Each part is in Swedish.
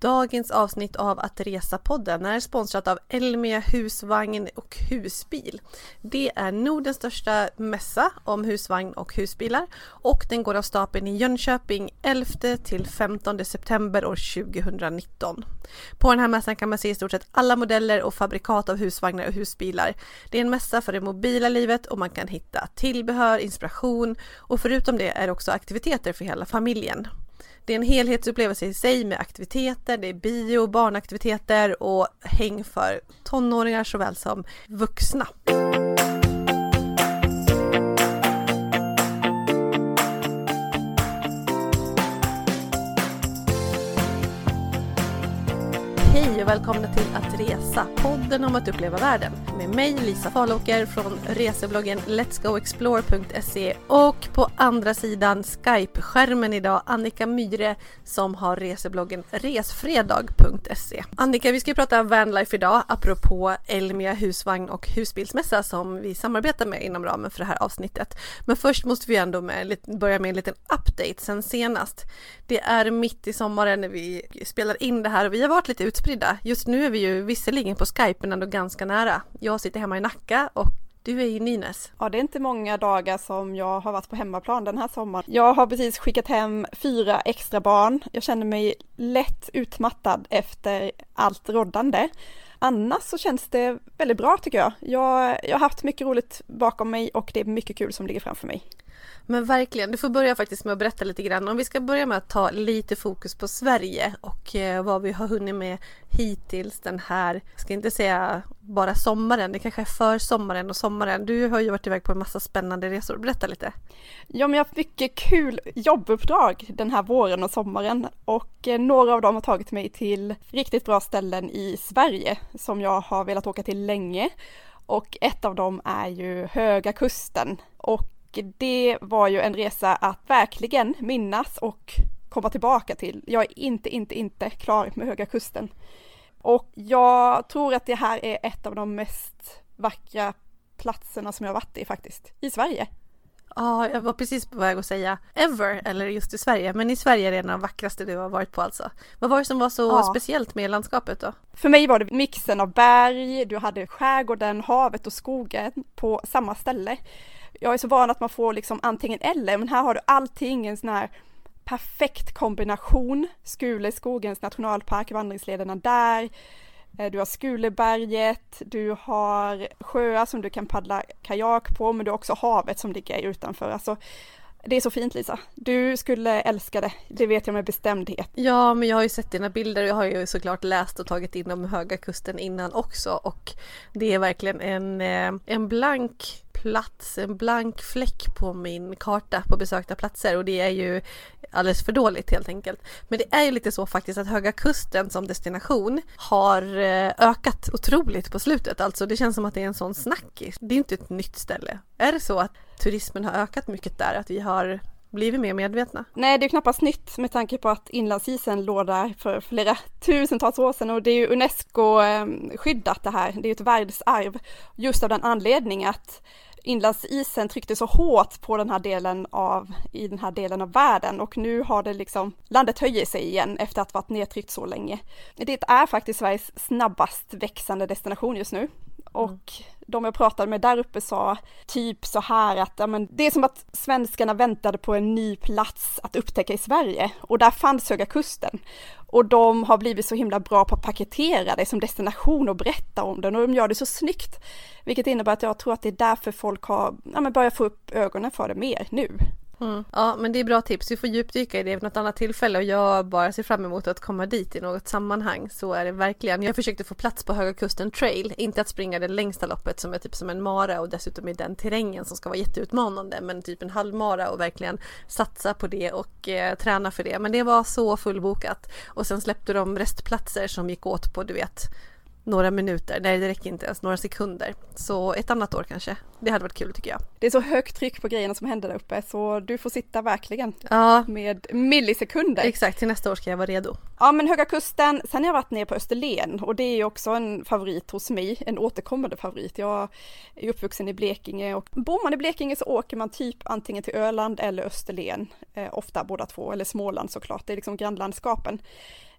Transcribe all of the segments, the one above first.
Dagens avsnitt av Att Resa-podden är sponsrat av Elmia Husvagn och Husbil. Det är Nordens största mässa om husvagn och husbilar och den går av stapeln i Jönköping 11 till 15 september år 2019. På den här mässan kan man se i stort sett alla modeller och fabrikat av husvagnar och husbilar. Det är en mässa för det mobila livet och man kan hitta tillbehör, inspiration och förutom det är det också aktiviteter för hela familjen. Det är en helhetsupplevelse i sig med aktiviteter, det är bio, barnaktiviteter och häng för tonåringar såväl som vuxna. Hej och välkomna till Att Resa, podden om att uppleva världen. Med mig Lisa Falåker från resebloggen letsgoexplore.se och på andra sidan Skype-skärmen idag Annika Myre som har resebloggen resfredag.se. Annika, vi ska prata vanlife idag apropå Elmia husvagn och husbilsmässa som vi samarbetar med inom ramen för det här avsnittet. Men först måste vi ändå med, börja med en liten update sen senast. Det är mitt i sommaren när vi spelar in det här och vi har varit lite utspridda. Just nu är vi ju visserligen på Skype men ändå ganska nära. Jag sitter hemma i Nacka och du är i Nynäs. Ja, det är inte många dagar som jag har varit på hemmaplan den här sommaren. Jag har precis skickat hem fyra extra barn. Jag känner mig lätt utmattad efter allt roddande. Annars så känns det väldigt bra tycker jag. jag. Jag har haft mycket roligt bakom mig och det är mycket kul som ligger framför mig. Men verkligen, du får börja faktiskt med att berätta lite grann. Om vi ska börja med att ta lite fokus på Sverige och eh, vad vi har hunnit med hittills den här, jag ska inte säga bara sommaren, det kanske är för sommaren och sommaren. Du har ju varit iväg på en massa spännande resor. Berätta lite. Ja, men jag har mycket kul jobbuppdrag den här våren och sommaren och eh, några av dem har tagit mig till riktigt bra ställen i Sverige som jag har velat åka till länge. Och ett av dem är ju Höga Kusten och det var ju en resa att verkligen minnas och komma tillbaka till. Jag är inte, inte, inte klar med Höga Kusten. Och jag tror att det här är ett av de mest vackra platserna som jag varit i faktiskt, i Sverige. Ja, jag var precis på väg att säga ever, eller just i Sverige, men i Sverige är det en av de vackraste du har varit på alltså. Vad var det som var så ja. speciellt med landskapet då? För mig var det mixen av berg, du hade skärgården, havet och skogen på samma ställe jag är så van att man får liksom antingen eller, men här har du allting, en sån här perfekt kombination. Skule, skogens nationalpark, vandringslederna där. Eh, du har Skuleberget, du har sjöar som du kan paddla kajak på, men du har också havet som ligger utanför. Alltså, det är så fint Lisa. Du skulle älska det. Det vet jag med bestämdhet. Ja, men jag har ju sett dina bilder och jag har ju såklart läst och tagit in om Höga Kusten innan också och det är verkligen en, eh, en blank plats, en blank fläck på min karta på besökta platser och det är ju alldeles för dåligt helt enkelt. Men det är ju lite så faktiskt att Höga Kusten som destination har eh, ökat otroligt på slutet. Alltså det känns som att det är en sån snackis. Det är inte ett nytt ställe. Är det så att turismen har ökat mycket där? Att vi har blivit mer medvetna? Nej, det är knappast nytt med tanke på att inlandsisen låg där för flera tusentals år sedan och det är ju Unesco-skyddat eh, det här. Det är ju ett världsarv just av den anledningen att inlandsisen tryckte så hårt på den här delen av, i den här delen av världen och nu har det liksom, landet höjer sig igen efter att ha varit nedtryckt så länge. Det är faktiskt Sveriges snabbast växande destination just nu och mm de jag pratade med där uppe sa typ så här att ja, men, det är som att svenskarna väntade på en ny plats att upptäcka i Sverige och där fanns Höga Kusten. Och de har blivit så himla bra på att paketera det som destination och berätta om den och de gör det så snyggt. Vilket innebär att jag tror att det är därför folk har ja, men börjat få upp ögonen för det mer nu. Mm. Ja men det är bra tips, vi får djupdyka i det vid något annat tillfälle och jag bara ser fram emot att komma dit i något sammanhang. Så är det verkligen. Jag försökte få plats på Höga Kusten Trail, inte att springa det längsta loppet som är typ som en mara och dessutom i den terrängen som ska vara jätteutmanande men typ en halvmara och verkligen satsa på det och eh, träna för det. Men det var så fullbokat och sen släppte de restplatser som gick åt på du vet några minuter, nej det räcker inte ens, några sekunder. Så ett annat år kanske. Det hade varit kul tycker jag. Det är så högt tryck på grejerna som händer där uppe så du får sitta verkligen ja. med millisekunder. Exakt, till nästa år ska jag vara redo. Ja men Höga Kusten, sen har jag varit nere på Österlen och det är ju också en favorit hos mig, en återkommande favorit. Jag är uppvuxen i Blekinge och bor man i Blekinge så åker man typ antingen till Öland eller Österlen, eh, ofta båda två, eller Småland såklart, det är liksom grannlandskapen.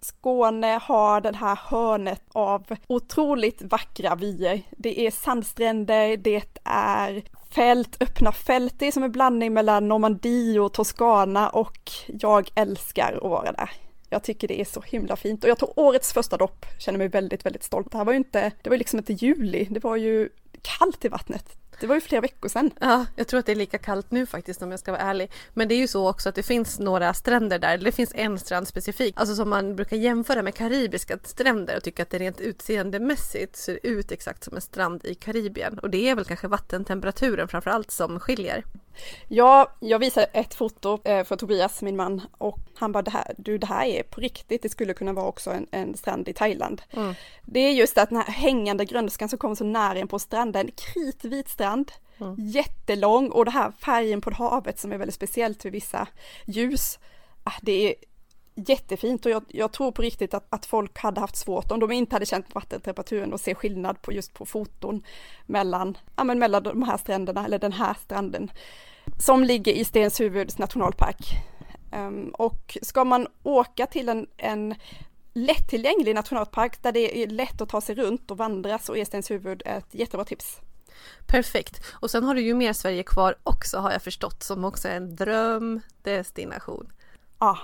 Skåne har det här hörnet av otroligt vackra vyer. Det är sandstränder, det är fält, öppna fält, det är som en blandning mellan Normandie och Toscana och jag älskar att vara där. Jag tycker det är så himla fint och jag tog årets första dopp, känner mig väldigt, väldigt stolt. Det här var ju inte, det var ju liksom inte juli, det var ju kallt i vattnet. Det var ju flera veckor sedan. Ja, jag tror att det är lika kallt nu faktiskt om jag ska vara ärlig. Men det är ju så också att det finns några stränder där, det finns en strand specifikt, alltså som man brukar jämföra med karibiska stränder och tycka att det rent utseendemässigt ser ut exakt som en strand i Karibien. Och det är väl kanske vattentemperaturen framför allt som skiljer. Ja, jag visade ett foto eh, för Tobias, min man, och han bara det här, du det här är på riktigt, det skulle kunna vara också en, en strand i Thailand. Mm. Det är just att den här hängande grönskan som kommer så nära in på stranden, kritvit strand, mm. jättelång och det här färgen på havet som är väldigt speciellt för vissa ljus. Ah, det är jättefint och jag, jag, tror på riktigt att, att folk hade haft svårt om de inte hade känt vattentemperaturen och se skillnad på just på foton mellan, ja, men mellan de här stränderna eller den här stranden som ligger i Stenshuvuds nationalpark. Um, och ska man åka till en, en lättillgänglig nationalpark där det är lätt att ta sig runt och vandra så är Stenshuvud ett jättebra tips. Perfekt. Och sen har du ju mer Sverige kvar också har jag förstått som också är en drömdestination. Ja,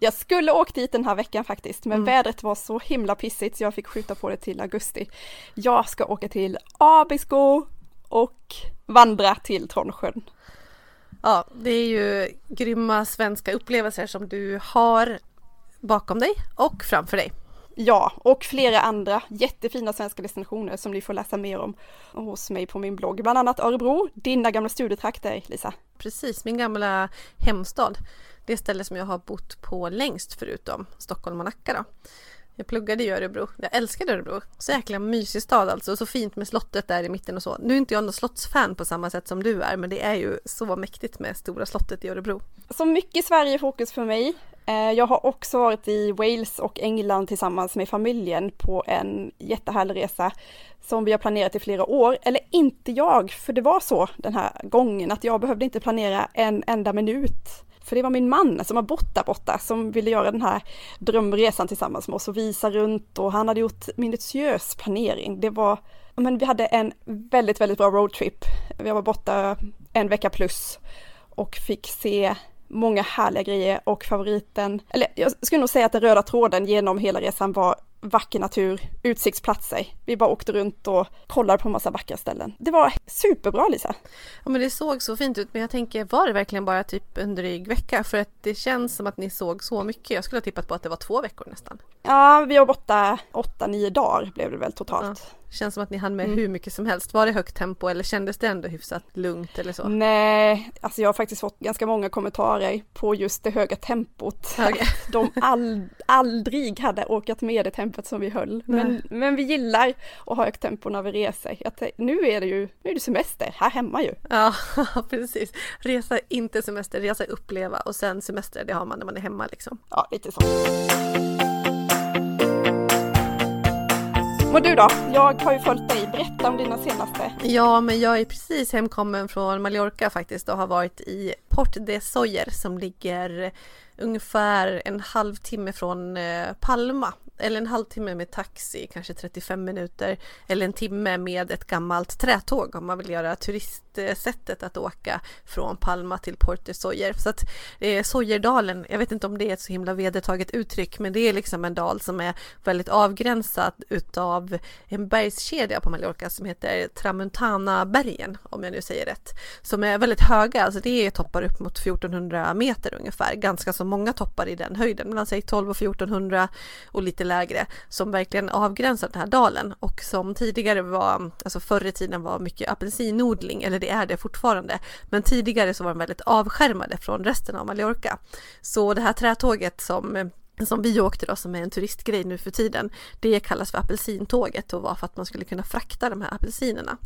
jag skulle åkt dit den här veckan faktiskt, men mm. vädret var så himla pissigt så jag fick skjuta på det till augusti. Jag ska åka till Abisko och vandra till Tronsjön. Ja, det är ju grymma svenska upplevelser som du har bakom dig och framför dig. Ja, och flera andra jättefina svenska destinationer som ni får läsa mer om hos mig på min blogg. Bland annat Örebro, dina gamla studietrakter Lisa. Precis, min gamla hemstad det ställe som jag har bott på längst förutom Stockholm och Nacka då. Jag pluggade i Örebro. Jag älskade Örebro. Så jäkla mysig stad alltså. Så fint med slottet där i mitten och så. Nu är inte jag någon slottsfan på samma sätt som du är, men det är ju så mäktigt med Stora slottet i Örebro. Så mycket Sverige-fokus för mig. Eh, jag har också varit i Wales och England tillsammans med familjen på en jättehärlig resa som vi har planerat i flera år. Eller inte jag, för det var så den här gången att jag behövde inte planera en enda minut för det var min man som har bott där borta som ville göra den här drömresan tillsammans med oss och visa runt och han hade gjort minutiös planering. Det var, men vi hade en väldigt, väldigt bra roadtrip. Vi var borta en vecka plus och fick se många härliga grejer och favoriten, eller jag skulle nog säga att den röda tråden genom hela resan var vacker natur, utsiktsplatser. Vi bara åkte runt och kollade på massa vackra ställen. Det var superbra Lisa! Ja men det såg så fint ut men jag tänker var det verkligen bara typ en dryg vecka? För att det känns som att ni såg så mycket. Jag skulle ha tippat på att det var två veckor nästan. Ja, vi var borta åtta, nio dagar blev det väl totalt. Ja. Känns som att ni hann med mm. hur mycket som helst. Var det högt tempo eller kändes det ändå hyfsat lugnt eller så? Nej, alltså jag har faktiskt fått ganska många kommentarer på just det höga tempot. Okay. de all, aldrig hade orkat med det tempot som vi höll. Men, men vi gillar att ha högt tempo när vi reser. Jag, nu är det ju nu är det semester här hemma ju. Ja, precis. Resa inte semester, resa uppleva och sen semester det har man när man är hemma liksom. Ja, lite så. Mår du då? Jag har ju följt dig. Berätta om dina senaste. Ja, men jag är precis hemkommen från Mallorca faktiskt och har varit i Port de Soyer som ligger ungefär en halvtimme från eh, Palma eller en halvtimme med taxi, kanske 35 minuter eller en timme med ett gammalt trätåg om man vill göra turistsättet att åka från Palma till Porto Sojer. Så att eh, Sojerdalen, jag vet inte om det är ett så himla vedertaget uttryck, men det är liksom en dal som är väldigt avgränsad utav en bergskedja på Mallorca som heter Tramuntana-bergen, om jag nu säger rätt, som är väldigt höga, alltså det är toppar upp mot 1400 meter ungefär, ganska så många toppar i den höjden, mellan säg 12 och 1400 och lite lägre som verkligen avgränsar den här dalen och som tidigare var, alltså förr i tiden var mycket apelsinodling, eller det är det fortfarande, men tidigare så var de väldigt avskärmade från resten av Mallorca. Så det här trätåget som som vi åkte då som är en turistgrej nu för tiden, det kallas för apelsintåget och var för att man skulle kunna frakta de här apelsinerna.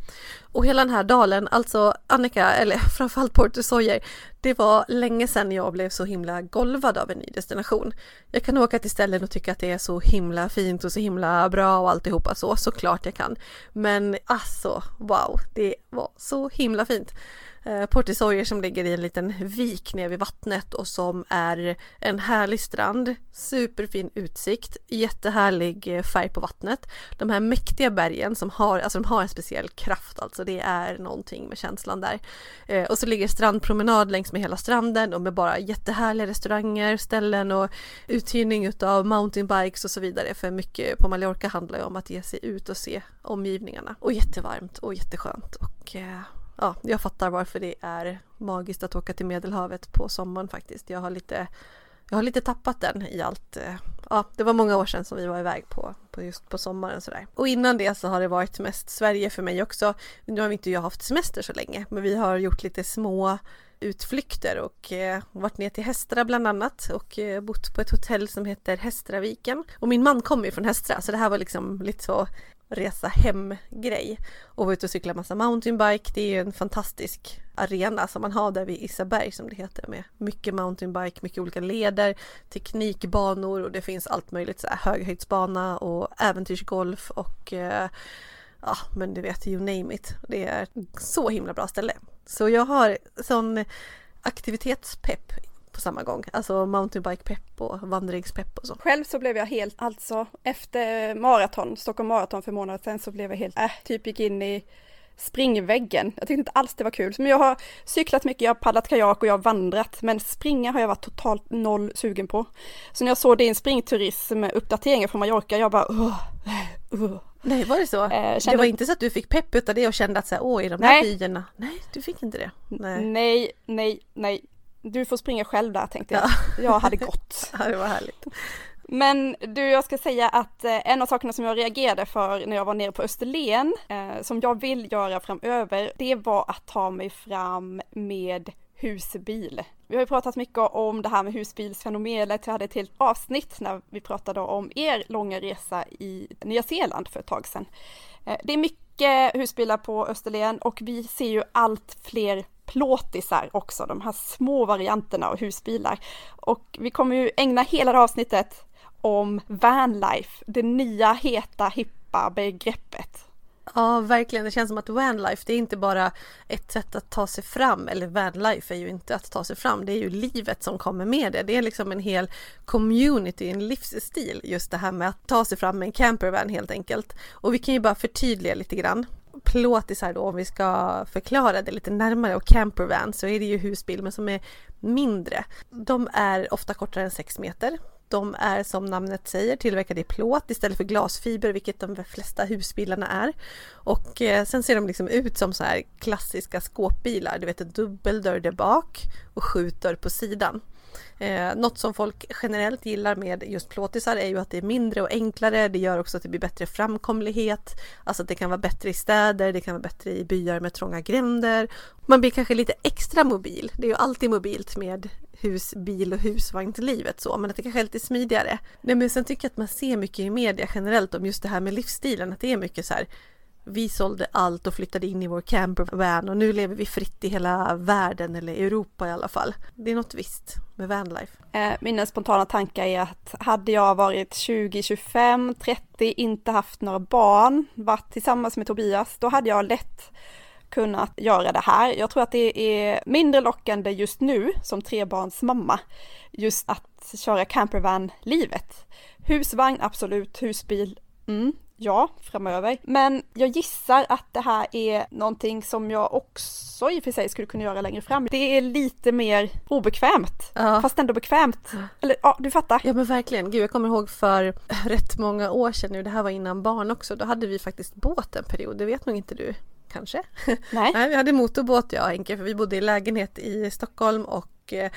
Och hela den här dalen, alltså Annika, eller framförallt Porto Soyer. det var länge sedan jag blev så himla golvad av en ny destination. Jag kan åka till ställen och tycka att det är så himla fint och så himla bra och alltihopa så, såklart jag kan. Men alltså, wow, det var så himla fint. Eh, Portisoyer som ligger i en liten vik nere vid vattnet och som är en härlig strand, superfin utsikt, jättehärlig eh, färg på vattnet. De här mäktiga bergen som har, alltså de har en speciell kraft alltså, det är någonting med känslan där. Eh, och så ligger strandpromenad längs med hela stranden och med bara jättehärliga restauranger, ställen och uthyrning utav mountainbikes och så vidare. För mycket på Mallorca handlar ju om att ge sig ut och se omgivningarna. Och jättevarmt och jätteskönt och eh, ja, jag fattar varför det är magiskt att åka till Medelhavet på sommaren faktiskt. Jag har lite, jag har lite tappat den i allt. Eh, ja, det var många år sedan som vi var iväg på, på just på sommaren sådär. Och innan det så har det varit mest Sverige för mig också. Nu har vi inte jag haft semester så länge, men vi har gjort lite små utflykter och eh, varit ner till Hästra bland annat och eh, bott på ett hotell som heter Hästraviken. Och min man kommer ju från Hästra så det här var liksom lite så resa hem-grej och vara ute och cykla massa mountainbike. Det är ju en fantastisk arena som man har där vid Isaberg som det heter med mycket mountainbike, mycket olika leder, teknikbanor och det finns allt möjligt så här höghöjdsbana och äventyrsgolf och eh, ja, men du vet, you name it. Det är så himla bra ställe. Så jag har sån aktivitetspepp på samma gång. Alltså mountainbike-pepp och vandringspepp och så. Själv så blev jag helt, alltså efter maraton, Stockholm Marathon för månader sedan så blev jag helt, äh, typ gick in i springväggen. Jag tyckte inte alls det var kul. Men jag har cyklat mycket, jag har paddlat kajak och jag har vandrat. Men springa har jag varit totalt noll sugen på. Så när jag såg din springturism uppdateringar från Mallorca, jag bara uh, uh. Nej, var det så? Eh, kände... Det var inte så att du fick pepp utav det och kände att så här, åh, i de här byarna. Nej, du fick inte det. Nej, nej, nej. nej. Du får springa själv där tänkte jag. Ja. Jag hade gått. ja, det var härligt. Men du, jag ska säga att eh, en av sakerna som jag reagerade för när jag var nere på Österlen, eh, som jag vill göra framöver, det var att ta mig fram med husbil. Vi har ju pratat mycket om det här med husbilsfenomenet. Vi hade ett helt avsnitt när vi pratade om er långa resa i Nya Zeeland för ett tag sedan. Eh, det är mycket husbilar på Österlen och vi ser ju allt fler plåtisar också, de här små varianterna av husbilar. Och vi kommer ju ägna hela det avsnittet om vanlife, det nya heta hippa begreppet. Ja, verkligen. Det känns som att vanlife, det är inte bara ett sätt att ta sig fram, eller vanlife är ju inte att ta sig fram, det är ju livet som kommer med det. Det är liksom en hel community, en livsstil, just det här med att ta sig fram med en campervan helt enkelt. Och vi kan ju bara förtydliga lite grann plåtisar då om vi ska förklara det lite närmare och campervan så är det ju husbil men som är mindre. De är ofta kortare än 6 meter. De är som namnet säger tillverkade i plåt istället för glasfiber vilket de flesta husbilarna är. Och eh, sen ser de liksom ut som så här klassiska skåpbilar, du vet en dubbeldörr där bak och skjutdörr på sidan. Eh, något som folk generellt gillar med just plåtisar är ju att det är mindre och enklare. Det gör också att det blir bättre framkomlighet. Alltså att det kan vara bättre i städer, det kan vara bättre i byar med trånga gränder. Man blir kanske lite extra mobil. Det är ju alltid mobilt med hus, bil och husvagn till livet så, men att det kanske är lite smidigare. Nej, men sen tycker jag att man ser mycket i media generellt om just det här med livsstilen, att det är mycket så här vi sålde allt och flyttade in i vår campervan och nu lever vi fritt i hela världen eller Europa i alla fall. Det är något visst med vanlife. Eh, mina spontana tankar är att hade jag varit 20, 25, 30, inte haft några barn, varit tillsammans med Tobias, då hade jag lätt kunnat göra det här. Jag tror att det är mindre lockande just nu som trebarnsmamma, just att köra campervan-livet. Husvagn, absolut, husbil, mm, ja, framöver. Men jag gissar att det här är någonting som jag också i och för sig skulle kunna göra längre fram. Det är lite mer obekvämt, ja. fast ändå bekvämt. Eller ja, du fattar. Ja men verkligen. Gud, jag kommer ihåg för rätt många år sedan nu, det här var innan barn också, då hade vi faktiskt båt en period, det vet nog inte du kanske? Nej. Nej, vi hade motorbåt jag och Henke för vi bodde i lägenhet i Stockholm och eh,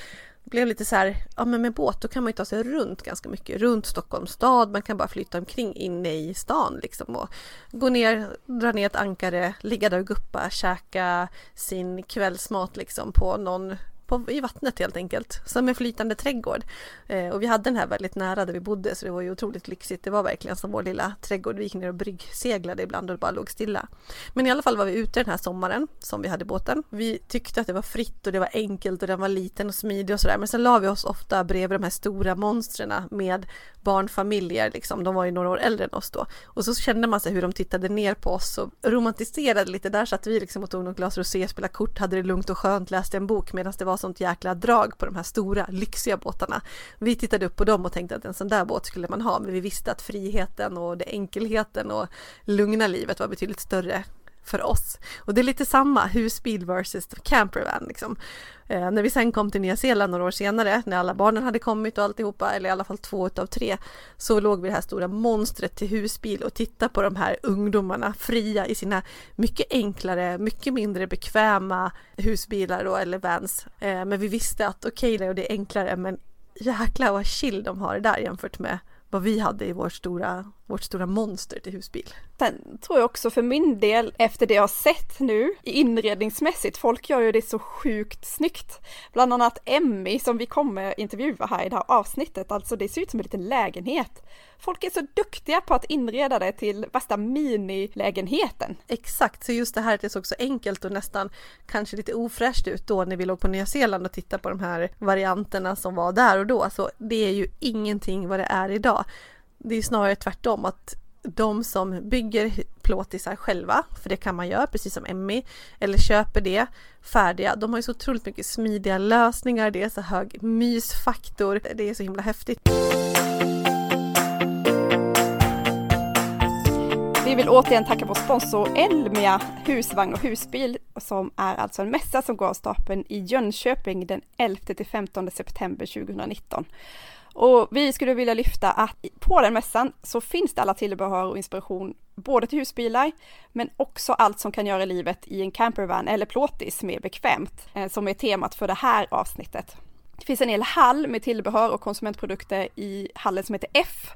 blev lite så här, ja men med båt då kan man ju ta sig runt ganska mycket, runt Stockholms stad, man kan bara flytta omkring inne i stan liksom och gå ner, dra ner ett ankare, ligga där och guppa, käka sin kvällsmat liksom på någon på, i vattnet helt enkelt. Som en flytande trädgård. Eh, och vi hade den här väldigt nära där vi bodde så det var ju otroligt lyxigt. Det var verkligen som vår lilla trädgård. Vi gick ner och bryggseglade ibland och bara låg stilla. Men i alla fall var vi ute den här sommaren som vi hade båten. Vi tyckte att det var fritt och det var enkelt och den var liten och smidig och sådär. Men sen la vi oss ofta bredvid de här stora monstren med barnfamiljer liksom. De var ju några år äldre än oss då. Och så kände man sig hur de tittade ner på oss och romantiserade lite. Där satt vi liksom och tog något glas rosé, spelade kort, hade det lugnt och skönt, läste en bok medan det var sånt jäkla drag på de här stora lyxiga båtarna. Vi tittade upp på dem och tänkte att en sån där båt skulle man ha, men vi visste att friheten och det enkelheten och lugna livet var betydligt större för oss. Och det är lite samma husbil versus campervan liksom. Eh, när vi sen kom till Nya Zeeland några år senare, när alla barnen hade kommit och alltihopa, eller i alla fall två utav tre, så låg vi det här stora monstret till husbil och tittade på de här ungdomarna fria i sina mycket enklare, mycket mindre bekväma husbilar då, eller vans. Eh, men vi visste att okej, okay, det är enklare, men jäklar vad chill de har det där jämfört med vad vi hade i vår stora, vårt stora monster till husbil. Sen tror jag också för min del, efter det jag har sett nu inredningsmässigt, folk gör ju det så sjukt snyggt. Bland annat Emmy som vi kommer intervjua här i det här avsnittet, alltså det ser ut som en liten lägenhet. Folk är så duktiga på att inreda det till värsta minilägenheten. Exakt, så just det här att det såg så enkelt och nästan kanske lite ofräscht ut då när vi låg på Nya Zeeland och tittade på de här varianterna som var där och då, så det är ju ingenting vad det är idag. Det är snarare tvärtom att de som bygger plåtisar själva, för det kan man göra precis som Emmy, eller köper det färdiga, de har ju så otroligt mycket smidiga lösningar, det är så hög mysfaktor, det är så himla häftigt. Vi vill återigen tacka vår sponsor Elmia husvagn och husbil som är alltså en mässa som går av stapeln i Jönköping den 11 till 15 september 2019. Och vi skulle vilja lyfta att på den mässan så finns det alla tillbehör och inspiration både till husbilar men också allt som kan göra livet i en campervan eller plåtis mer bekvämt eh, som är temat för det här avsnittet. Det finns en hel hall med tillbehör och konsumentprodukter i hallen som heter F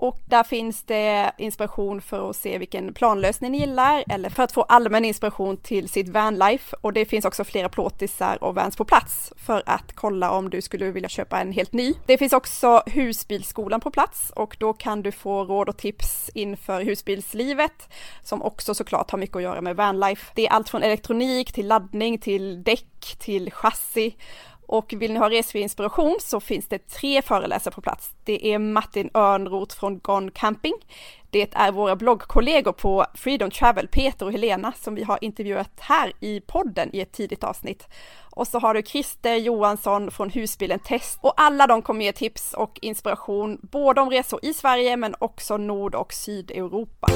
och där finns det inspiration för att se vilken planlösning ni gillar eller för att få allmän inspiration till sitt vanlife. Och det finns också flera plåtisar och vans på plats för att kolla om du skulle vilja köpa en helt ny. Det finns också husbilsskolan på plats och då kan du få råd och tips inför husbilslivet som också såklart har mycket att göra med vanlife. Det är allt från elektronik till laddning till däck till chassi och vill ni ha resfri inspiration så finns det tre föreläsare på plats. Det är Martin Örnroth från Gone Camping. Det är våra bloggkollegor på Freedom Travel, Peter och Helena, som vi har intervjuat här i podden i ett tidigt avsnitt. Och så har du Christer Johansson från Husbilen Test och alla de kommer ge tips och inspiration både om resor i Sverige men också Nord och Sydeuropa.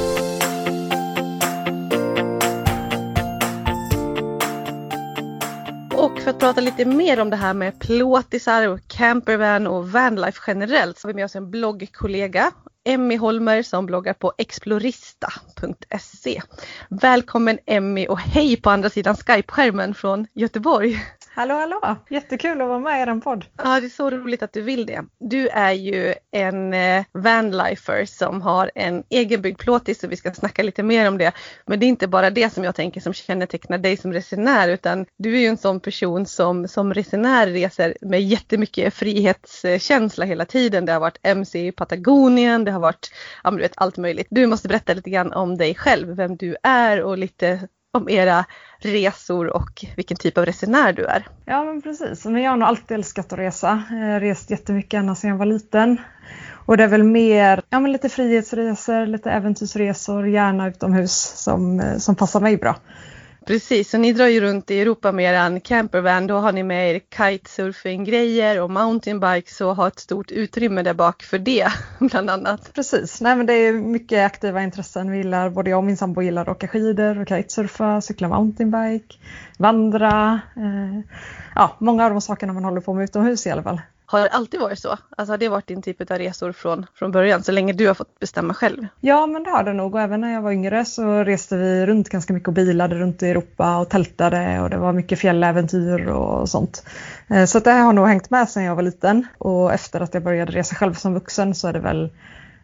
För att prata lite mer om det här med plåtisar och campervan och vanlife generellt så har vi med oss en bloggkollega, Emmy Holmer som bloggar på explorista.se. Välkommen Emmy och hej på andra sidan Skype-skärmen från Göteborg. Hallå hallå! Jättekul att vara med i er podd. Ja, det är så roligt att du vill det. Du är ju en eh, vanlifer som har en egenbyggd plåtis och vi ska snacka lite mer om det. Men det är inte bara det som jag tänker som kännetecknar dig som resenär utan du är ju en sån person som som resenär reser med jättemycket frihetskänsla hela tiden. Det har varit MC i Patagonien, det har varit ja, du vet, allt möjligt. Du måste berätta lite grann om dig själv, vem du är och lite om era resor och vilken typ av resenär du är. Ja men precis, men jag har nog alltid älskat att resa. Jag har rest jättemycket ända sedan jag var liten. Och det är väl mer ja, men lite frihetsresor, lite äventyrsresor, gärna utomhus som, eh, som passar mig bra. Precis, så ni drar ju runt i Europa med er campervan. Då har ni med er kitesurfing-grejer och mountainbikes och har ett stort utrymme där bak för det bland annat. Precis, nej men det är mycket aktiva intressen. Vi gillar, både jag och min sambo gillar att åka skidor och kitesurfa, cykla mountainbike, vandra. Eh, ja, många av de sakerna man håller på med utomhus i alla fall. Har det alltid varit så? Alltså har det varit din typ av resor från, från början, så länge du har fått bestämma själv? Ja, men det har det nog. Och även när jag var yngre så reste vi runt ganska mycket och bilade runt i Europa och tältade och det var mycket fjälläventyr och sånt. Eh, så det har nog hängt med sedan jag var liten och efter att jag började resa själv som vuxen så är det väl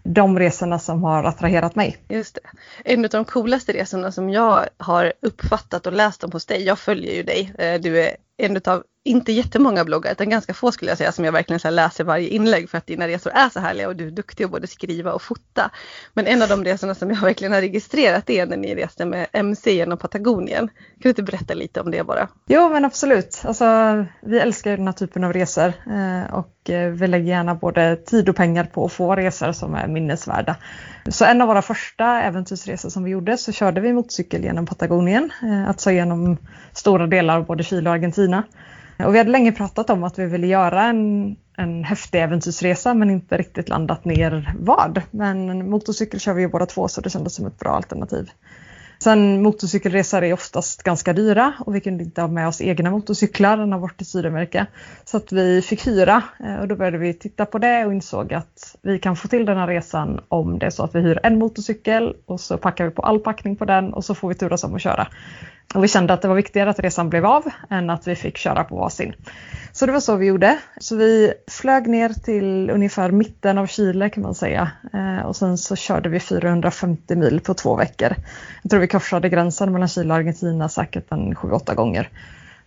de resorna som har attraherat mig. Just det. En av de coolaste resorna som jag har uppfattat och läst om hos dig, jag följer ju dig, eh, du är en av inte jättemånga bloggar utan ganska få skulle jag säga som jag verkligen så läser varje inlägg för att dina resor är så härliga och du är duktig att både skriva och fota. Men en av de resorna som jag verkligen har registrerat är när ni reste med MC genom Patagonien. Kan du inte berätta lite om det bara? Jo men absolut. Alltså, vi älskar den här typen av resor eh, och eh, vi lägger gärna både tid och pengar på att få resor som är minnesvärda. Så en av våra första äventyrsresor som vi gjorde så körde vi motorcykel genom Patagonien, eh, alltså genom stora delar av både Chile och Argentina. Och vi hade länge pratat om att vi ville göra en, en häftig äventyrsresa men inte riktigt landat ner vad. Men motorcykel kör vi ju båda två så det kändes som ett bra alternativ. Sen motorcykelresor är oftast ganska dyra och vi kunde inte ha med oss egna motorcyklar när vi var till Sydamerika. Så att vi fick hyra eh, och då började vi titta på det och insåg att vi kan få till den här resan om det är så att vi hyr en motorcykel och så packar vi på all packning på den och så får vi turas om att köra. Och vi kände att det var viktigare att resan blev av än att vi fick köra på varsin. Så det var så vi gjorde. Så vi flög ner till ungefär mitten av Chile kan man säga. Eh, och sen så körde vi 450 mil på två veckor. Jag tror vi korsade gränsen mellan Chile och Argentina säkert en 7-8 gånger.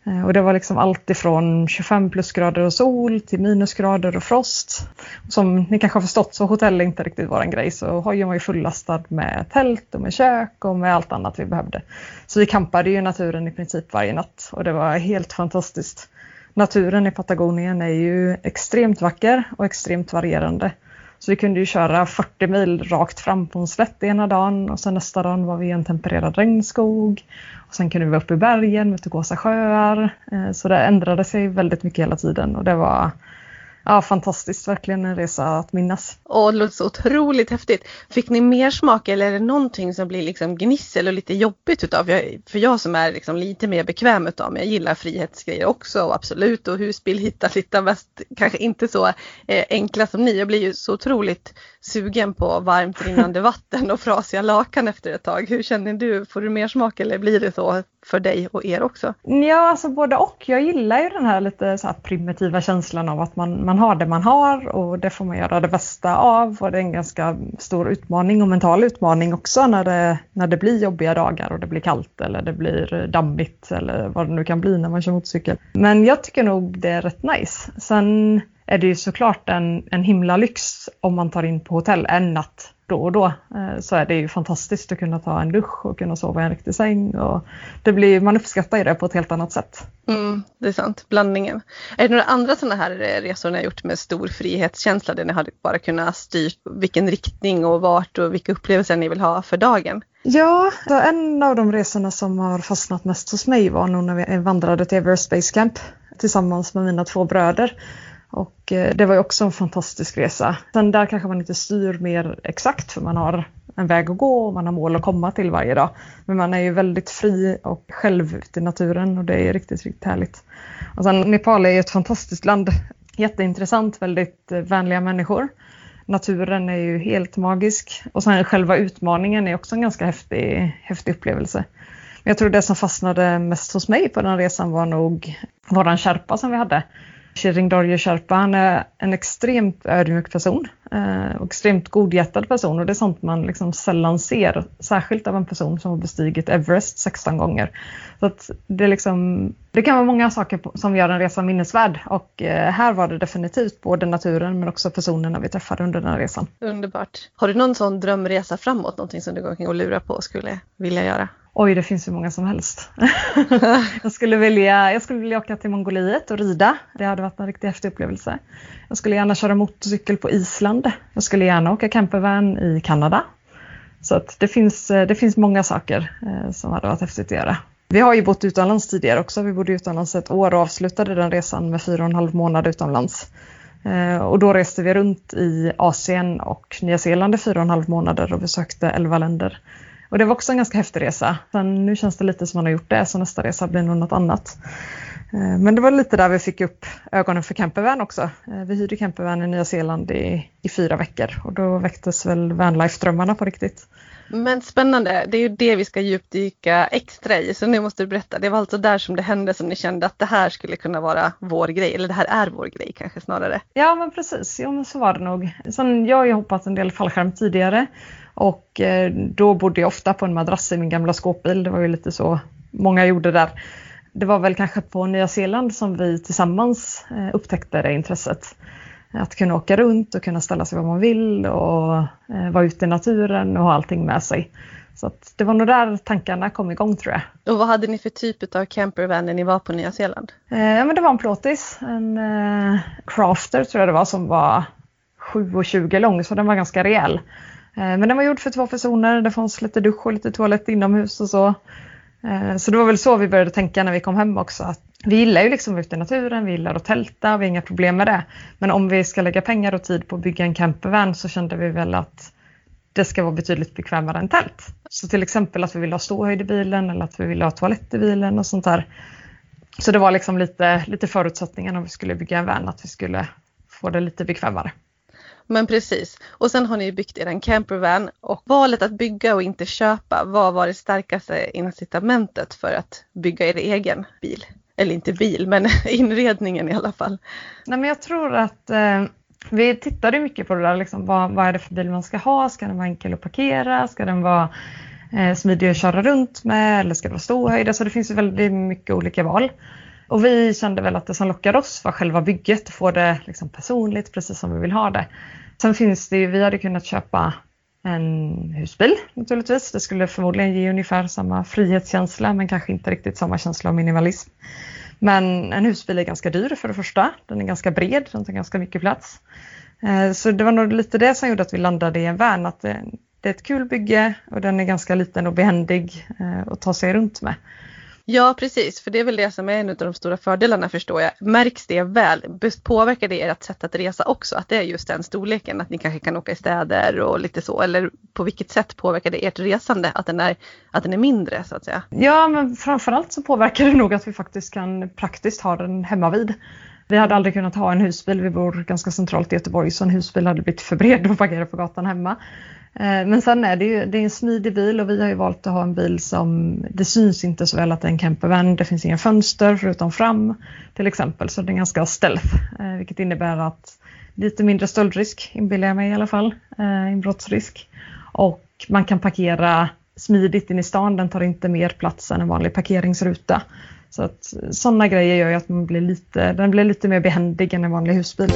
Eh, och det var liksom allt ifrån 25 plusgrader och sol till minusgrader och frost. Som ni kanske har förstått så hotell är inte riktigt vår grej så hojen var ju fullastad med tält och med kök och med allt annat vi behövde. Så vi kampade ju i naturen i princip varje natt och det var helt fantastiskt. Naturen i Patagonien är ju extremt vacker och extremt varierande. Så vi kunde ju köra 40 mil rakt fram på en slätt ena dagen och sen nästa dag var vi i en tempererad regnskog. Och sen kunde vi vara uppe i bergen med turkosa sjöar. Eh, så det ändrade sig väldigt mycket hela tiden och det var Ja, fantastiskt, verkligen en resa att minnas. Åh, det låter så otroligt häftigt. Fick ni mer smak eller är det någonting som blir liksom gnissel och lite jobbigt utav? för jag som är liksom lite mer bekväm utav mig, jag gillar frihetsgrejer också och absolut och husbil hitta sitta bäst, kanske inte så eh, enkla som ni. Jag blir ju så otroligt sugen på varmt rinnande vatten och frasiga lakan efter ett tag. Hur känner du? Får du mer smak eller blir det så för dig och er också? Ja, alltså både och. Jag gillar ju den här lite så här primitiva känslan av att man, man har det man har och det får man göra det bästa av och det är en ganska stor utmaning och mental utmaning också när det, när det blir jobbiga dagar och det blir kallt eller det blir dammigt eller vad det nu kan bli när man kör motorcykel. Men jag tycker nog det är rätt nice. Sen är det ju såklart en, en himla lyx om man tar in på hotell en natt då och då eh, så är det ju fantastiskt att kunna ta en dusch och kunna sova i en riktig säng. Och det blir, man uppskattar ju det på ett helt annat sätt. Mm, det är sant, blandningen. Är det några andra sådana här eh, resor ni har gjort med stor frihetskänsla där ni hade bara kunnat styrt vilken riktning och vart och vilka upplevelser ni vill ha för dagen? Ja, en av de resorna som har fastnat mest hos mig var nog när vi vandrade till Everest Base Camp tillsammans med mina två bröder. Och eh, det var ju också en fantastisk resa. Sen där kanske man inte styr mer exakt för man har en väg att gå och man har mål att komma till varje dag. Men man är ju väldigt fri och själv ute i naturen och det är riktigt, riktigt härligt. Och sen Nepal är ju ett fantastiskt land. Jätteintressant, väldigt eh, vänliga människor. Naturen är ju helt magisk och sen själva utmaningen är också en ganska häftig, häftig upplevelse. Men jag tror det som fastnade mest hos mig på den resan var nog våran Sherpa som vi hade. Shirin Dorje Sherpa, han är en extremt ödmjuk person eh, och extremt godhjärtad person och det är sånt man liksom sällan ser, särskilt av en person som har bestigit Everest 16 gånger. Så att det, liksom, det kan vara många saker som gör en resa minnesvärd och eh, här var det definitivt både naturen men också personerna vi träffade under den här resan. Underbart. Har du någon sån drömresa framåt, någonting som du går omkring och lurar på och skulle vilja göra? Oj, det finns ju många som helst. jag, skulle vilja, jag skulle vilja åka till Mongoliet och rida. Det hade varit en riktigt häftig upplevelse. Jag skulle gärna köra motorcykel på Island. Jag skulle gärna åka campervan i Kanada. Så att det, finns, eh, det finns många saker eh, som hade varit häftigt att göra. Vi har ju bott utomlands tidigare också. Vi bodde utomlands ett år och avslutade den resan med fyra och en halv månad utomlands. Eh, och då reste vi runt i Asien och Nya Zeeland i fyra och en halv månader och besökte elva länder. Och det var också en ganska häftig resa. Sen nu känns det lite som man har gjort det, så nästa resa blir nog något annat. Eh, men det var lite där vi fick upp ögonen för campervan också. Eh, vi hyrde campervan i Nya Zeeland i, i fyra veckor och då väcktes väl vanlife-drömmarna på riktigt. Men spännande, det är ju det vi ska djupdyka extra i, så nu måste du berätta. Det var alltså där som det hände som ni kände att det här skulle kunna vara vår grej, eller det här är vår grej kanske snarare. Ja men precis, jo men så var det nog. Sen, jag har ju hoppat en del fallskärm tidigare och eh, då bodde jag ofta på en madrass i min gamla skåpbil. Det var ju lite så många gjorde där. det var väl kanske på Nya Zeeland som vi tillsammans eh, upptäckte det intresset. Att kunna åka runt och kunna ställa sig var man vill och eh, vara ute i naturen och ha allting med sig. Så det var nog där tankarna kom igång tror jag. Och vad hade ni för typ av campervan när ni var på Nya Zeeland? Eh, ja, men det var en plåtis, en eh, crafter tror jag det var som var 7,20 lång så den var ganska rejäl. Eh, men den var gjord för två personer, det fanns lite dusch och lite toalett inomhus och så. Eh, så det var väl så vi började tänka när vi kom hem också. Att vi gillar ju liksom att vara ute i naturen, vi gillar att tälta, vi har inga problem med det. Men om vi ska lägga pengar och tid på att bygga en campervan så kände vi väl att det ska vara betydligt bekvämare än tält. Så till exempel att vi vill ha ståhöjd i bilen eller att vi vill ha toalett i bilen och sånt där. Så det var liksom lite, lite förutsättningen om vi skulle bygga en van, att vi skulle få det lite bekvämare. Men precis. Och sen har ni byggt er en campervan och valet att bygga och inte köpa, vad var det starkaste incitamentet för att bygga er egen bil? Eller inte bil, men inredningen i alla fall. Nej, men jag tror att eh, vi tittade mycket på det där, liksom, vad, vad är det för bil man ska ha? Ska den vara enkel att parkera? Ska den vara eh, smidig att köra runt med? Eller ska det vara ståhöjd? Så alltså, det finns ju väldigt mycket olika val. Och vi kände väl att det som lockade oss var själva bygget, att få det liksom personligt precis som vi vill ha det. Sen finns det ju, vi hade kunnat köpa en husbil naturligtvis. Det skulle förmodligen ge ungefär samma frihetskänsla men kanske inte riktigt samma känsla av minimalism. Men en husbil är ganska dyr för det första. Den är ganska bred, den tar ganska mycket plats. Eh, så det var nog lite det som gjorde att vi landade i en van, att det, är ett kul bygge och den är ganska liten och behändig eh, att ta sig runt med. Ja precis, för det är väl det som är en av de stora fördelarna förstår jag. Märks det väl? Påverkar det ert sätt att resa också? Att det är just den storleken? Att ni kanske kan åka i städer och lite så? Eller på vilket sätt påverkar det ert resande? Att den är, att den är mindre så att säga? Ja, men framförallt så påverkar det nog att vi faktiskt kan praktiskt ha den hemma vid. Vi hade aldrig kunnat ha en husbil, vi bor ganska centralt i Göteborg så en husbil hade blivit för bred att parkera på gatan hemma. Eh, men sen är det ju det är en smidig bil och vi har ju valt att ha en bil som det syns inte så väl att det är en campervan. Det finns inga fönster förutom fram till exempel så det är ganska stealth eh, vilket innebär att lite mindre stöldrisk inbillar jag mig i alla fall, eh, inbrottsrisk. Och man kan parkera smidigt in i stan, den tar inte mer plats än en vanlig parkeringsruta. Så att sådana grejer gör ju att man blir lite, den blir lite mer behändig än en vanlig husbil.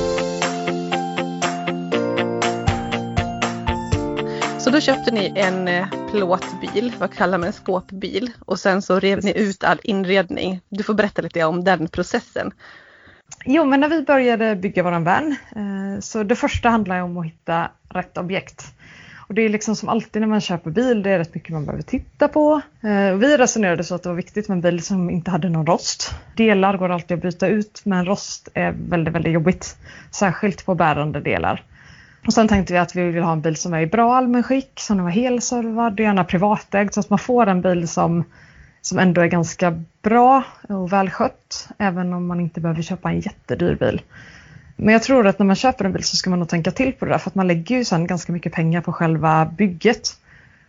Då köpte ni en eh, plåtbil, vad kallar man en skåpbil och sen så rev ni ut all inredning. Du får berätta lite om den processen. Jo, men när vi började bygga våran van, eh, så det första handlar om att hitta rätt objekt. Och det är liksom som alltid när man köper bil, det är rätt mycket man behöver titta på. Eh, vi resonerade så att det var viktigt med en bil som inte hade någon rost. Delar går alltid att byta ut, men rost är väldigt, väldigt jobbigt. Särskilt på bärande delar. Och sen tänkte vi att vi vill ha en bil som är i bra allmänskick, som är helservad, och gärna privatägd så att man får en bil som, som ändå är ganska bra och välskött även om man inte behöver köpa en jättedyr bil. Men jag tror att när man köper en bil så ska man nog tänka till på det där för att man lägger ju sen ganska mycket pengar på själva bygget.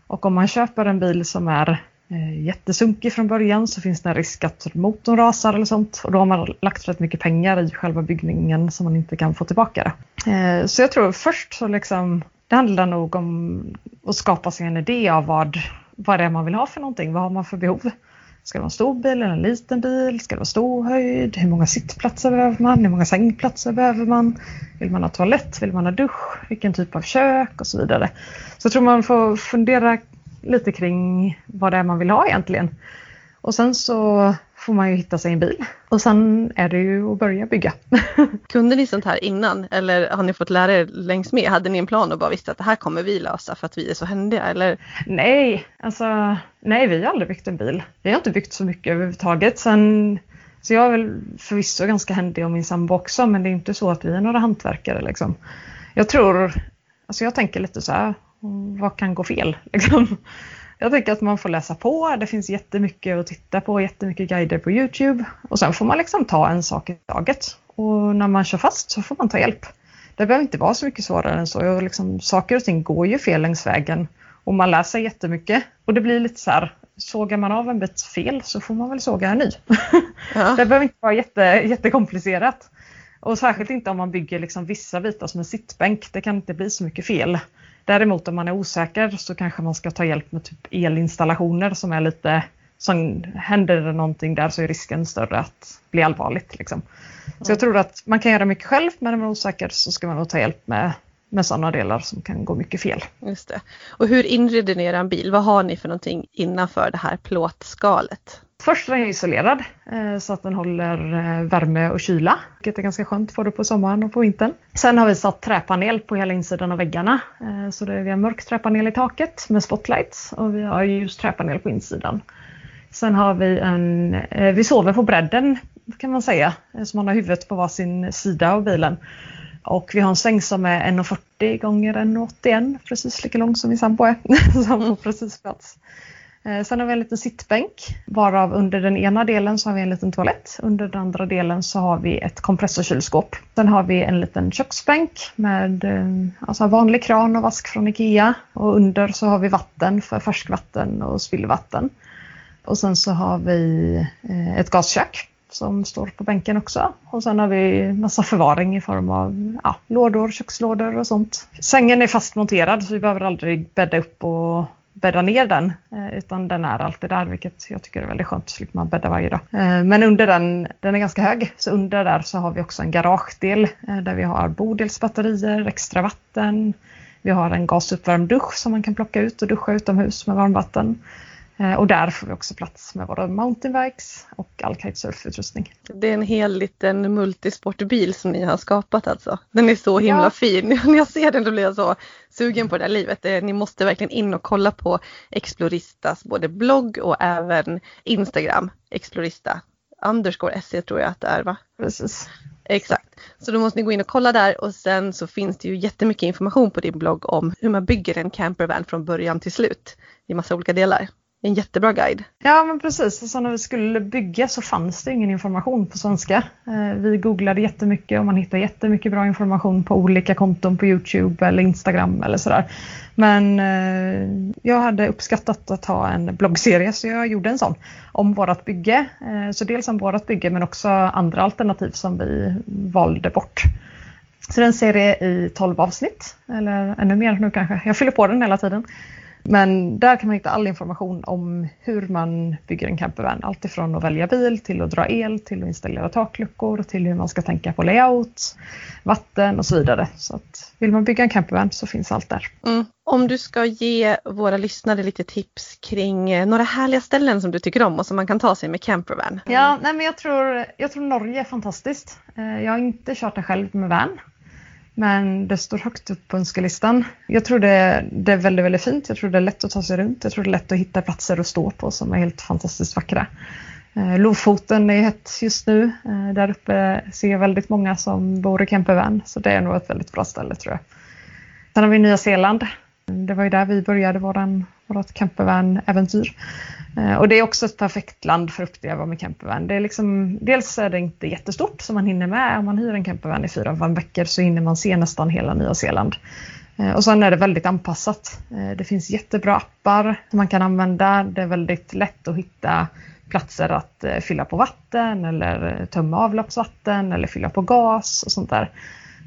Och om man köper en bil som är Eh, jättesunkig från början så finns det en risk att motorn rasar eller sånt och då har man lagt rätt mycket pengar i själva byggningen som man inte kan få tillbaka. Eh, så jag tror först så liksom, det handlar nog om att skapa sig en idé av vad, vad det är man vill ha för någonting. Vad har man för behov? Ska det vara en stor bil eller en liten bil? Ska det vara ståhöjd? Hur många sittplatser behöver man? Hur många sängplatser behöver man? Vill man ha toalett? Vill man ha dusch? Vilken typ av kök? Och så vidare. Så jag tror man får fundera lite kring vad det är man vill ha egentligen. Och sen så får man ju hitta sig en bil och sen är det ju att börja bygga. Kunde ni sånt här innan eller har ni fått lära er längs med? Hade ni en plan och bara visste att det här kommer vi lösa för att vi är så händiga eller? Nej, alltså nej vi har aldrig byggt en bil. Vi har inte byggt så mycket överhuvudtaget. Sen, så jag är väl förvisso ganska händig och min sambo också men det är inte så att vi är några hantverkare liksom. Jag tror, alltså jag tänker lite så här, vad kan gå fel liksom? Jag tycker att man får läsa på. Det finns jättemycket att titta på, jättemycket guider på Youtube. Och sen får man liksom ta en sak i taget. Och när man kör fast så får man ta hjälp. Det behöver inte vara så mycket svårare än så. Och liksom, saker och ting går ju fel längs vägen. Och man lär sig jättemycket. Och det blir lite så här, sågar man av en bit fel så får man väl såga en ny. Ja. det behöver inte vara jätte, jättekomplicerat. Och särskilt inte om man bygger liksom vissa bitar som en sittbänk. Det kan inte bli så mycket fel. Däremot om man är osäker så kanske man ska ta hjälp med typ elinstallationer som är lite Sen händer det någonting där så är risken större att bli allvarligt. Liksom. Så jag tror att man kan göra mycket själv men är man osäker så ska man nog ta hjälp med, med sådana delar som kan gå mycket fel. Just det. Och hur inreder ni er bil? Vad har ni för någonting innanför det här plåtskalet? Först är den isolerad eh, så att den håller eh, värme och kyla, vilket är ganska skönt både på sommaren och på vintern. Sen har vi satt träpanel på hela insidan av väggarna. Eh, så det är, vi har mörk träpanel i taket med spotlights och vi har ljus träpanel på insidan. Sen har vi en, vi sover på bredden kan man säga, så man har huvudet på varsin sida av bilen. Och vi har en säng som är 1,40 gånger 1,81, precis lika lång som min sambo är. så han får precis plats. Eh, sen har vi en liten sittbänk varav under den ena delen så har vi en liten toalett. Under den andra delen så har vi ett kompressorkylskåp. Sen har vi en liten köksbänk med eh, alltså vanlig kran och vask från Ikea. Och under så har vi vatten för färskvatten och spillvatten. Och sen så har vi eh, ett gaskök som står på bänken också. Och sen har vi massa förvaring i form av ja, lådor, kökslådor och sånt. Sängen är fastmonterad så vi behöver aldrig bädda upp och bädda ner den eh, utan den är alltid där vilket jag tycker är väldigt skönt. Så slipper man bädda varje dag. Eh, men under den, den är ganska hög, så under där så har vi också en garagedel eh, där vi har bodelsbatterier, extra vatten. Vi har en gasuppvärmd dusch som man kan plocka ut och duscha utomhus med varmvatten. Eh, och där får vi också plats med våra mountainbikes och all kitesurfutrustning. Det är en hel liten multisportbil som ni har skapat alltså. Den är så himla ja. fin. När jag ser den då blir jag så sugen på det här livet. Ni måste verkligen in och kolla på Exploristas både blogg och även Instagram. Explorista underscore se tror jag att det är va? Precis. Exakt. Så då måste ni gå in och kolla där och sen så finns det ju jättemycket information på din blogg om hur man bygger en campervan från början till slut i massa olika delar en jättebra guide. Ja men precis, alltså när vi skulle bygga så fanns det ingen information på svenska. Eh, vi googlade jättemycket och man hittade jättemycket bra information på olika konton på Youtube eller Instagram eller sådär. Men eh, jag hade uppskattat att ha en bloggserie så jag gjorde en sån om vårat bygge. Eh, så dels om vårat bygge men också andra alternativ som vi valde bort. Så det är en serie i 12 avsnitt, eller ännu mer nu kanske. Jag fyller på den hela tiden. Men där kan man hitta all information om hur man bygger en campervan. Allt ifrån att välja bil till att dra el, till att installera takluckor, till hur man ska tänka på layout, vatten och så vidare. Så att vill man bygga en campervan så finns allt där. Mm. Om du ska ge våra lyssnare lite tips kring eh, några härliga ställen som du tycker om och som man kan ta sig med campervan. Ja, nej men jag, tror, jag tror Norge är fantastiskt. Eh, jag har inte kört det själv med van. Men det står högt upp på önskelistan. Jag tror det, det, är väldigt, väldigt fint. Jag tror det är lätt att ta sig runt. Jag tror det är lätt att hitta platser att stå på som är helt fantastiskt vackra. Eh, Lofoten är hett just nu. Eh, där uppe ser jag väldigt många som bor i campervan. Så det är nog ett väldigt bra ställe tror jag. Sen har vi Nya Zeeland. Det var ju där vi började vår vårt campervan-äventyr. Eh, och det är också ett perfekt land för att uppleva med campervan. Det är liksom, dels är det inte jättestort som man hinner med. Om man hyr en campervan i fyra, veckor så hinner man se nästan hela Nya Zeeland. Eh, och sen är det väldigt anpassat. Eh, det finns jättebra appar som man kan använda. Det är väldigt lätt att hitta platser att fylla på vatten eller tömma avloppsvatten eller fylla på gas och sånt där.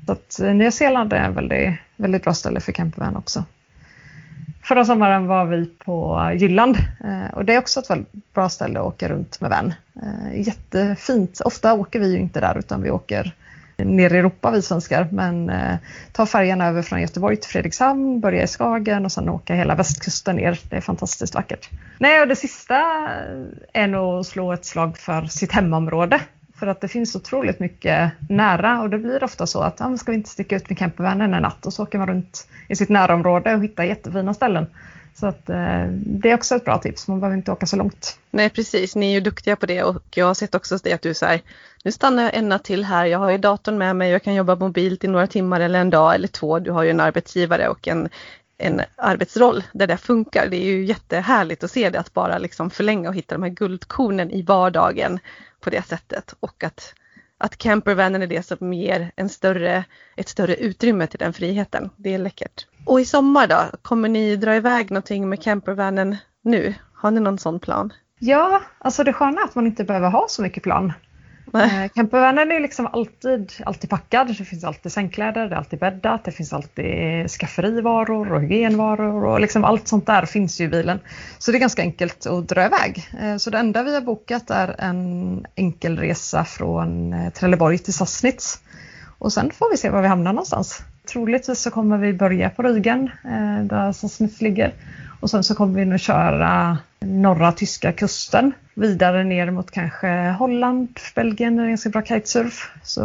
Så att Nya Zeeland är ett väldigt, väldigt bra ställe för campervan också. Förra sommaren var vi på Jylland eh, och det är också ett väldigt bra ställe att åka runt med vän. Eh, jättefint. Ofta åker vi ju inte där utan vi åker ner i Europa vi svenskar men eh, ta färjan över från Göteborg till Fredrikshamn, börja i Skagen och sen åka hela västkusten ner. Det är fantastiskt vackert. Nej och det sista är nog att slå ett slag för sitt hemområde. För att det finns otroligt mycket nära och det blir ofta så att ja, ska vi inte sticka ut med campervanen en natt och så åker man runt i sitt närområde och hittar jättefina ställen. Så att, eh, det är också ett bra tips, man behöver inte åka så långt. Nej precis, ni är ju duktiga på det och jag har sett också det att du säger nu stannar jag en natt till här, jag har ju datorn med mig, jag kan jobba mobilt i några timmar eller en dag eller två. Du har ju en arbetsgivare och en, en arbetsroll där det funkar. Det är ju jättehärligt att se det, att bara liksom förlänga och hitta de här guldkornen i vardagen på det sättet och att, att campervanen är det som ger en större, ett större utrymme till den friheten. Det är läckert. Och i sommar då, kommer ni dra iväg någonting med campervanen nu? Har ni någon sån plan? Ja, alltså det sköna är att man inte behöver ha så mycket plan. Eh, Campervanen är liksom alltid, alltid packad. Det finns alltid sängkläder, det är alltid bäddat, det finns alltid skafferivaror och hygienvaror och liksom allt sånt där finns ju i bilen. Så det är ganska enkelt att dra iväg. Eh, så det enda vi har bokat är en enkel resa från eh, Trelleborg till Sassnitz. Och sen får vi se var vi hamnar någonstans. Troligtvis så kommer vi börja på Rügen där Sassnitz ligger. Och sen så kommer vi nog köra norra tyska kusten vidare ner mot kanske Holland, Belgien, där det är ganska bra kitesurf. Så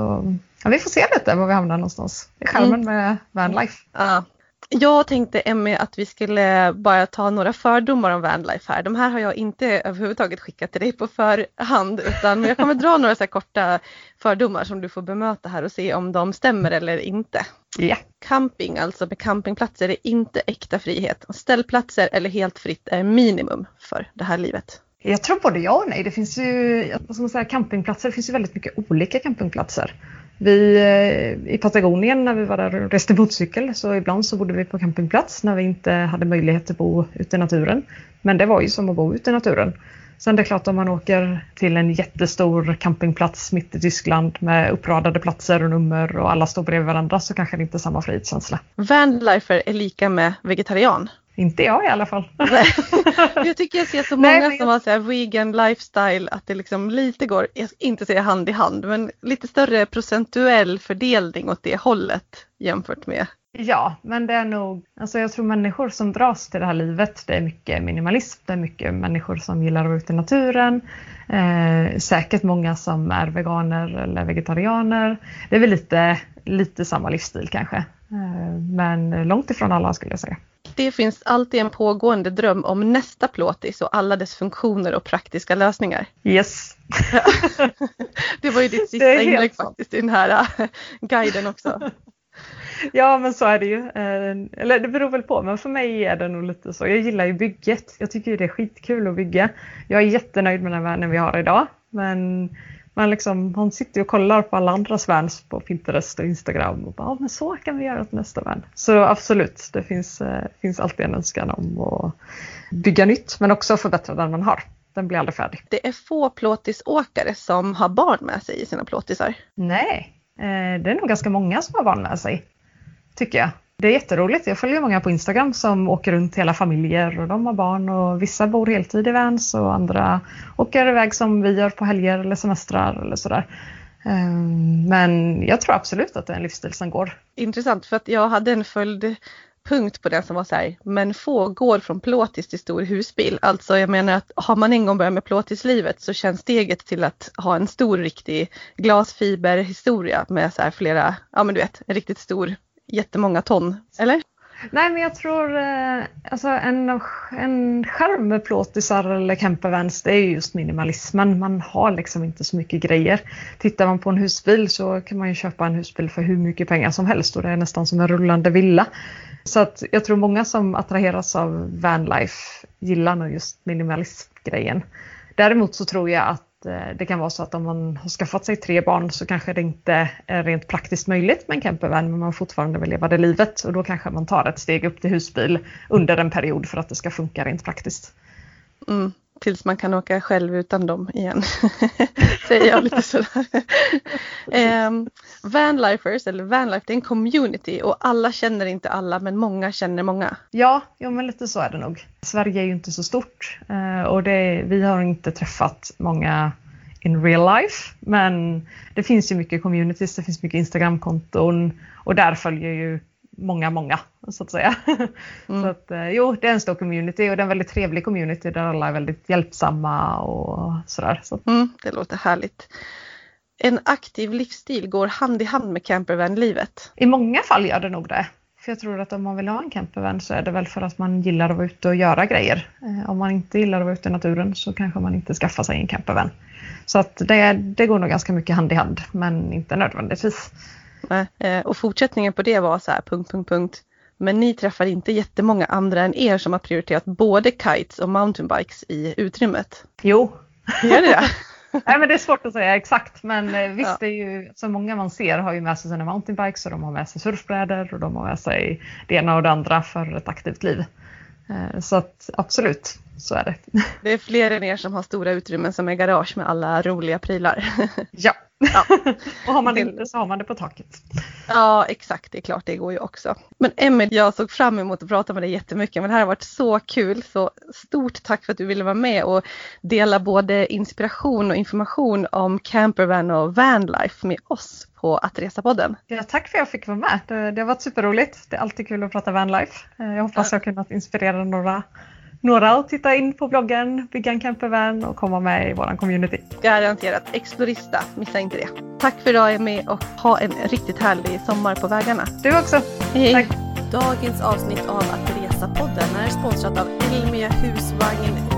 ja, vi får se lite var vi hamnar någonstans. Det är skärmen mm. med vanlife. Ja. Jag tänkte Emmy att vi skulle bara ta några fördomar om vanlife här. De här har jag inte överhuvudtaget skickat till dig på förhand utan jag kommer dra några så korta fördomar som du får bemöta här och se om de stämmer eller inte. Ja. Camping, alltså med campingplatser, är inte äkta frihet. Ställplatser eller helt fritt är minimum för det här livet. Jag tror både ja och nej. Det finns ju vad ska man säga, campingplatser, det finns ju väldigt mycket olika campingplatser. Vi, eh, I Patagonien när vi var där och reste motorcykel så ibland så bodde vi på campingplats när vi inte hade möjlighet att bo ute i naturen. Men det var ju som att bo ute i naturen. Sen det är klart om man åker till en jättestor campingplats mitt i Tyskland med uppradade platser och nummer och alla står bredvid varandra så kanske det inte är samma frihetskänsla. Vanlifer är lika med vegetarian. Inte jag i alla fall. jag tycker jag ser så många Nej, som har så här vegan lifestyle att det liksom lite går, inte säga hand i hand, men lite större procentuell fördelning åt det hållet jämfört med Ja, men det är nog, alltså jag tror människor som dras till det här livet, det är mycket minimalism, det är mycket människor som gillar att vara ute i naturen, eh, säkert många som är veganer eller vegetarianer. Det är väl lite, lite samma livsstil kanske, eh, men långt ifrån alla skulle jag säga. Det finns alltid en pågående dröm om nästa plåtis och alla dess funktioner och praktiska lösningar. Yes. det var ju ditt sista inlägg faktiskt i den här äh, guiden också. Ja men så är det ju. Eh, eller det beror väl på men för mig är det nog lite så. Jag gillar ju bygget. Jag tycker det är skitkul att bygga. Jag är jättenöjd med den världen vi har idag. Men man, liksom, man sitter och kollar på alla andras vans på Pinterest och Instagram och bara, ja, men så kan vi göra till nästa van. Så absolut, det finns, eh, finns alltid en önskan om att bygga nytt men också förbättra den man har. Den blir aldrig färdig. Det är få plåtisåkare som har barn med sig i sina plåtisar. Nej, eh, det är nog ganska många som har barn med sig, tycker jag. Det är jätteroligt. Jag följer många på Instagram som åker runt hela familjer och de har barn och vissa bor heltid i Vans och andra åker iväg som vi gör på helger eller semestrar eller sådär. Ehm, men jag tror absolut att det är en livsstil som går. Intressant för att jag hade en följdpunkt på den som var så här, men få går från plåtis till stor husbil. Alltså jag menar att har man en gång börjat med plåtislivet så känns steget till att ha en stor riktig glasfiberhistoria med så här flera, ja men du vet, en riktigt stor jättemånga ton, eller? Nej men jag tror eh, alltså en, en skärm med plåtisar eller campervans det är just minimalismen. Man har liksom inte så mycket grejer. Tittar man på en husbil så kan man ju köpa en husbil för hur mycket pengar som helst och det är nästan som en rullande villa. Så att jag tror många som attraheras av vanlife gillar nog just minimalismgrejen. Däremot så tror jag att Eh, det kan vara så att om man har skaffat sig tre barn så kanske det inte är rent praktiskt möjligt med en campervan men man fortfarande vill leva det livet och då kanske man tar ett steg upp till husbil under en period för att det ska funka rent praktiskt. Mm tills man kan åka själv utan dem igen. Säger jag lite sådär. um, vanlifers, eller vanlife, det är en community och alla känner inte alla men många känner många. Ja, ja men lite så är det nog. Sverige är ju inte så stort uh, och det, vi har inte träffat många in real life men det finns ju mycket communities, det finns mycket Instagramkonton och där följer ju många, många så att säga. Mm. Så att, eh, jo, det är en stor community och det är en väldigt trevlig community där alla är väldigt hjälpsamma och sådär. Så. Mm, det låter härligt. En aktiv livsstil går hand i hand med campervan-livet? I många fall gör det nog det. För jag tror att om man vill ha en campervan så är det väl för att man gillar att vara ute och göra grejer. Eh, om man inte gillar att vara ute i naturen så kanske man inte skaffar sig en campervan. Så att det, det går nog ganska mycket hand i hand men inte nödvändigtvis. Eh, och fortsättningen på det var så här, punkt, punkt, punkt. Men ni träffar inte jättemånga andra än er som har prioriterat både kites och mountainbikes i utrymmet. Jo. Gör det det? Nej men det är svårt att säga exakt men eh, visst ja. är ju så många man ser har ju med sig sina mountainbikes och de har med sig surfbrädor och de har med sig det ena och det andra för ett aktivt liv. Eh, så att absolut, så är det. Det är fler än er som har stora utrymmen som är garage med alla roliga prylar. Ja, ja. och har man inte så har man det på taket. Ja, exakt. Det är klart, det går ju också. Men Emil, jag såg fram emot att prata med dig jättemycket, men det här har varit så kul. Så stort tack för att du ville vara med och dela både inspiration och information om campervan och vanlife med oss på Att Resa-podden. Ja, tack för att jag fick vara med. Det, det har varit superroligt. Det är alltid kul att prata vanlife. Eh, jag hoppas jag har kunnat inspirera några några att titta in på bloggen, bygga en campervan och komma med i vår community. Garanterat. Explorista, missa inte det. Tack för idag Emmy och ha en riktigt härlig sommar på vägarna. Du också. Hej. Tack. Dagens avsnitt av Att Resa-podden är sponsrat av Elmia Husvagn